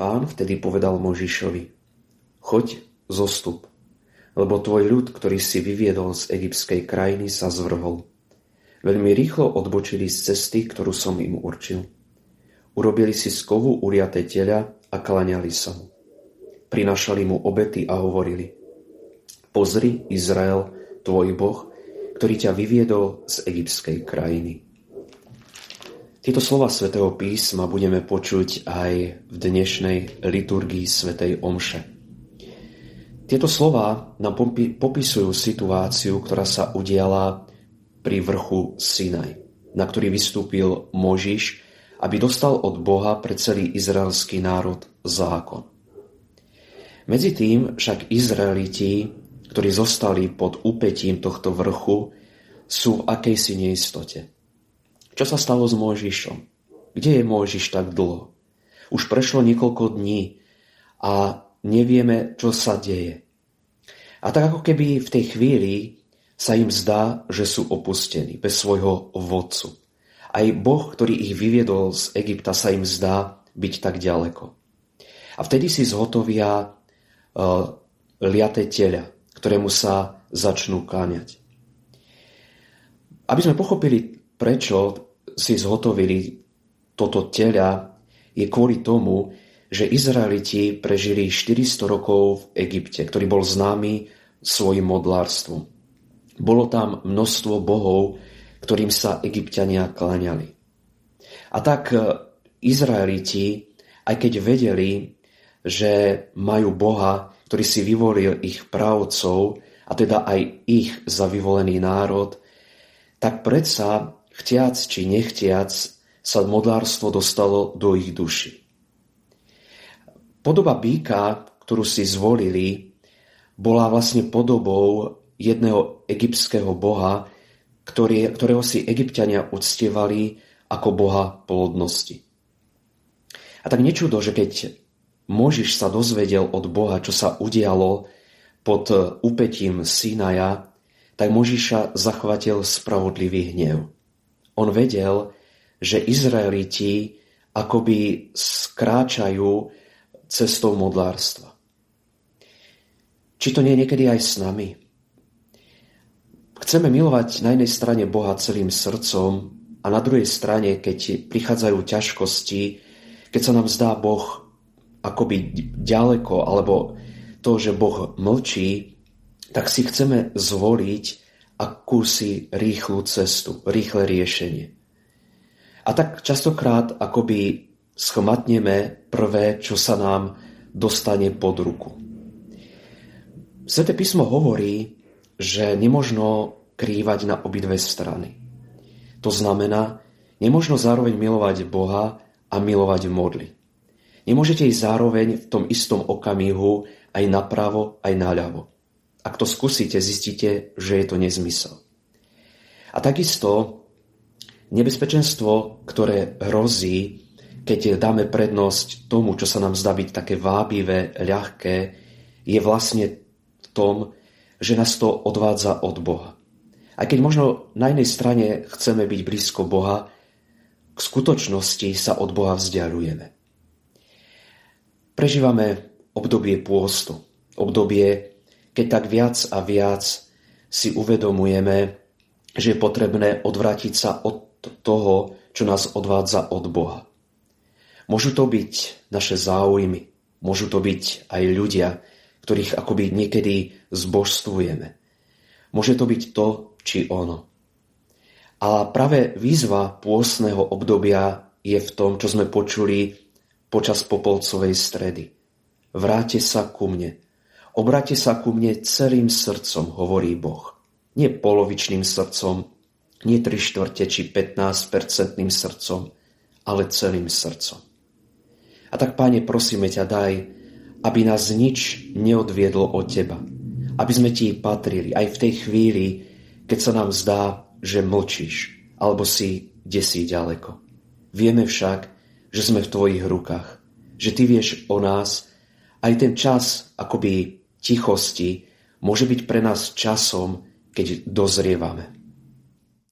Pán vtedy povedal Možišovi, choď, zostup, lebo tvoj ľud, ktorý si vyviedol z egyptskej krajiny, sa zvrhol. Veľmi rýchlo odbočili z cesty, ktorú som im určil. Urobili si z kovu uriaté teľa a klaňali sa mu. Prinašali mu obety a hovorili Pozri, Izrael, tvoj Boh, ktorý ťa vyviedol z egyptskej krajiny. Tieto slova svätého písma budeme počuť aj v dnešnej liturgii svätej Omše. Tieto slova nám popisujú situáciu, ktorá sa udiala pri vrchu Sinaj, na ktorý vystúpil Možiš, aby dostal od Boha pre celý izraelský národ zákon. Medzi tým však Izraeliti, ktorí zostali pod úpetím tohto vrchu, sú v akejsi neistote – čo sa stalo s Mojžišom? Kde je Mojžiš tak dlho? Už prešlo niekoľko dní a nevieme, čo sa deje. A tak ako keby v tej chvíli sa im zdá, že sú opustení bez svojho vodcu. Aj Boh, ktorý ich vyviedol z Egypta, sa im zdá byť tak ďaleko. A vtedy si zhotovia uh, liaté teľa, ktorému sa začnú kláňať. Aby sme pochopili, prečo si zhotovili toto teľa, je kvôli tomu, že Izraeliti prežili 400 rokov v Egypte, ktorý bol známy svojim modlárstvom. Bolo tam množstvo bohov, ktorým sa egyptiania kláňali. A tak e, Izraeliti, aj keď vedeli, že majú Boha, ktorý si vyvolil ich právcov, a teda aj ich za vyvolený národ, tak predsa Chtiac či nechtiac sa modlárstvo dostalo do ich duši. Podoba býka, ktorú si zvolili, bola vlastne podobou jedného egyptského boha, ktorého si egyptiania uctievali ako boha plodnosti. A tak nečudo, že keď Možiš sa dozvedel od Boha, čo sa udialo pod úpetím Sinaja, tak Možiša zachvatil spravodlivý hnev. On vedel, že Izraeliti akoby skráčajú cestou modlárstva. Či to nie je niekedy aj s nami? Chceme milovať na jednej strane Boha celým srdcom a na druhej strane, keď prichádzajú ťažkosti, keď sa nám zdá Boh akoby ďaleko, alebo to, že Boh mlčí, tak si chceme zvoliť akúsi rýchlu cestu, rýchle riešenie. A tak častokrát akoby schmatneme prvé, čo sa nám dostane pod ruku. Sveté písmo hovorí, že nemožno krývať na obidve strany. To znamená, nemožno zároveň milovať Boha a milovať modly. Nemôžete ísť zároveň v tom istom okamihu aj napravo, aj naľavo. Ak to skúsite, zistíte, že je to nezmysel. A takisto nebezpečenstvo, ktoré hrozí, keď dáme prednosť tomu, čo sa nám zdá byť také vábivé, ľahké, je vlastne v tom, že nás to odvádza od Boha. Aj keď možno na jednej strane chceme byť blízko Boha, k skutočnosti sa od Boha vzdialujeme. Prežívame obdobie pôstu, obdobie keď tak viac a viac si uvedomujeme, že je potrebné odvrátiť sa od toho, čo nás odvádza od Boha. Môžu to byť naše záujmy, môžu to byť aj ľudia, ktorých akoby niekedy zbožstvujeme. Môže to byť to či ono. A práve výzva pôsneho obdobia je v tom, čo sme počuli počas Popolcovej stredy. Vráte sa ku mne, Obráte sa ku mne celým srdcom, hovorí Boh. Nie polovičným srdcom, nie tri štvrte či 15 percentným srdcom, ale celým srdcom. A tak, Páne, prosíme ťa, daj, aby nás nič neodviedlo od Teba. Aby sme Ti patrili aj v tej chvíli, keď sa nám zdá, že mlčíš, alebo si desí ďaleko. Vieme však, že sme v Tvojich rukách, že Ty vieš o nás, aj ten čas akoby tichosti môže byť pre nás časom, keď dozrievame.